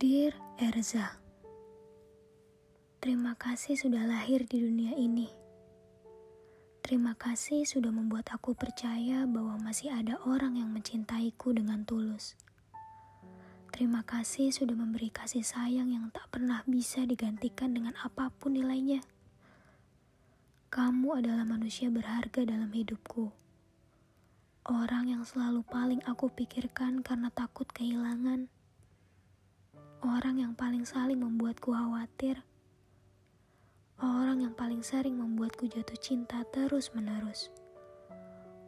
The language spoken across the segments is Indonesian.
Dear Erza, terima kasih sudah lahir di dunia ini. Terima kasih sudah membuat aku percaya bahwa masih ada orang yang mencintaiku dengan tulus. Terima kasih sudah memberi kasih sayang yang tak pernah bisa digantikan dengan apa pun nilainya. Kamu adalah manusia berharga dalam hidupku. Orang yang selalu paling aku pikirkan karena takut kehilangan Orang yang paling saling membuatku khawatir. Orang yang paling sering membuatku jatuh cinta terus-menerus.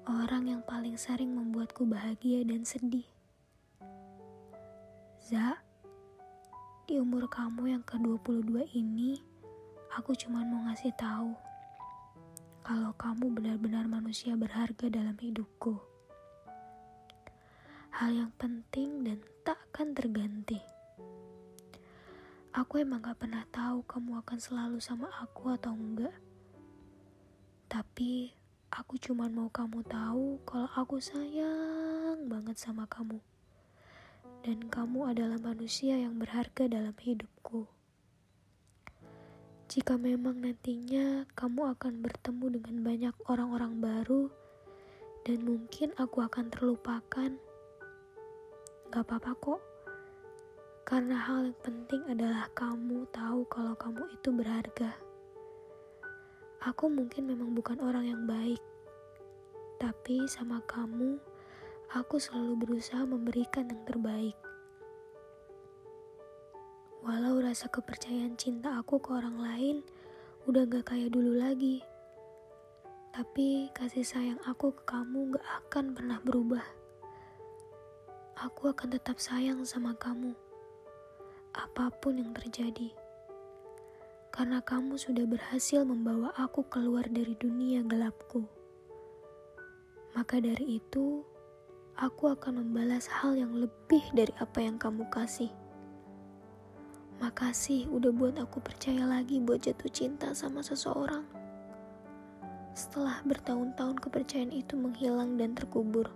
Orang yang paling sering membuatku bahagia dan sedih. Za, di umur kamu yang ke-22 ini, aku cuma mau ngasih tahu kalau kamu benar-benar manusia berharga dalam hidupku. Hal yang penting dan takkan terganti. Aku emang gak pernah tahu kamu akan selalu sama aku atau enggak. Tapi aku cuma mau kamu tahu kalau aku sayang banget sama kamu. Dan kamu adalah manusia yang berharga dalam hidupku. Jika memang nantinya kamu akan bertemu dengan banyak orang-orang baru dan mungkin aku akan terlupakan, gak apa-apa kok karena hal yang penting adalah kamu tahu kalau kamu itu berharga. Aku mungkin memang bukan orang yang baik, tapi sama kamu, aku selalu berusaha memberikan yang terbaik. Walau rasa kepercayaan cinta aku ke orang lain udah gak kayak dulu lagi, tapi kasih sayang aku ke kamu gak akan pernah berubah. Aku akan tetap sayang sama kamu apa pun yang terjadi. Karena kamu sudah berhasil membawa aku keluar dari dunia gelapku. Maka dari itu, aku akan membalas hal yang lebih dari apa yang kamu kasih. Makasih udah buat aku percaya lagi buat jatuh cinta sama seseorang. Setelah bertahun-tahun kepercayaan itu menghilang dan terkubur.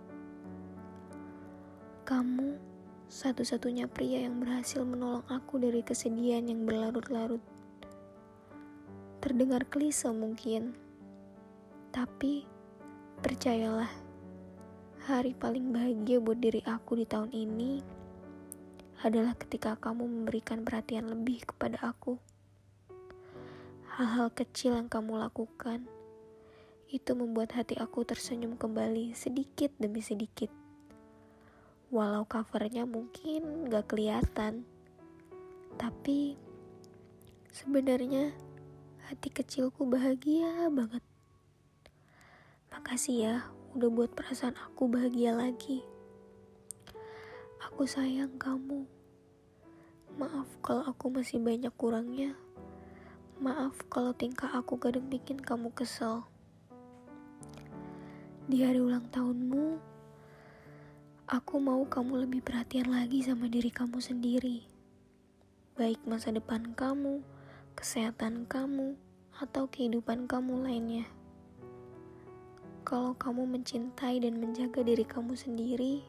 Kamu satu-satunya pria yang berhasil menolong aku dari kesedihan yang berlarut-larut. Terdengar klise mungkin, tapi percayalah, hari paling bahagia buat diri aku di tahun ini adalah ketika kamu memberikan perhatian lebih kepada aku. Hal-hal kecil yang kamu lakukan itu membuat hati aku tersenyum kembali sedikit demi sedikit walau covernya mungkin gak kelihatan. Tapi sebenarnya hati kecilku bahagia banget. Makasih ya udah buat perasaan aku bahagia lagi. Aku sayang kamu. Maaf kalau aku masih banyak kurangnya. Maaf kalau tingkah aku kadang bikin kamu kesel. Di hari ulang tahunmu Aku mau kamu lebih perhatian lagi sama diri kamu sendiri. Baik masa depan kamu, kesehatan kamu, atau kehidupan kamu lainnya. Kalau kamu mencintai dan menjaga diri kamu sendiri,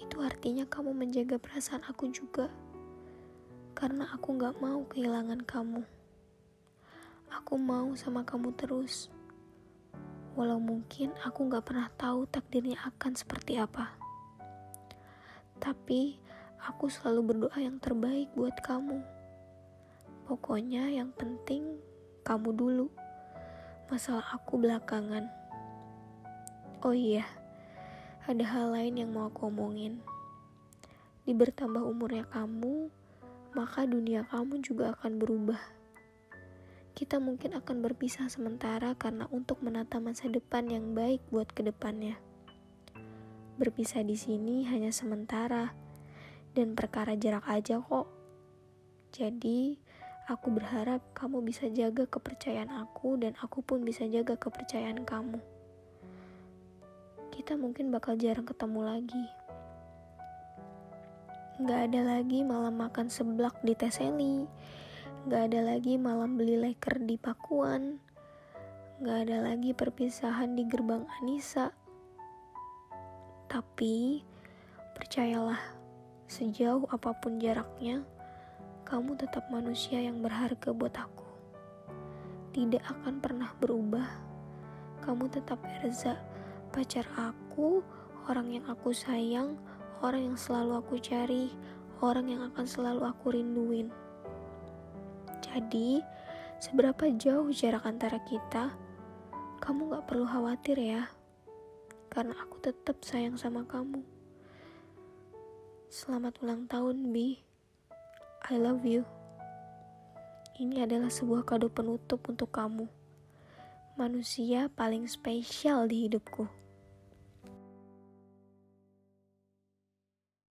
itu artinya kamu menjaga perasaan aku juga. Karena aku gak mau kehilangan kamu. Aku mau sama kamu terus. Walau mungkin aku gak pernah tahu takdirnya akan seperti apa. Tapi aku selalu berdoa yang terbaik buat kamu. Pokoknya yang penting kamu dulu. Masalah aku belakangan. Oh iya, ada hal lain yang mau aku omongin. Di bertambah umurnya kamu, maka dunia kamu juga akan berubah. Kita mungkin akan berpisah sementara karena untuk menata masa depan yang baik buat ke depannya. Berpisah di sini hanya sementara dan perkara jarak aja kok. Jadi, aku berharap kamu bisa jaga kepercayaan aku dan aku pun bisa jaga kepercayaan kamu. Kita mungkin bakal jarang ketemu lagi. Gak ada lagi malam makan seblak di Teseli. Gak ada lagi malam beli leker di Pakuan. Gak ada lagi perpisahan di gerbang Anissa tapi percayalah, sejauh apa pun jaraknya, kamu tetap manusia yang berharga buat aku. Tidak akan pernah berubah. Kamu tetap Erza, pacar aku, orang yang aku sayang, orang yang selalu aku cari, orang yang akan selalu aku rinduin. Jadi, seberapa jauh jarak antara kita, kamu gak perlu khawatir ya, karena aku tetap sayang sama kamu. Selamat ulang tahun, Bi. I love you. Ini adalah sebuah kado penutup untuk kamu. Manusia paling spesial di hidupku.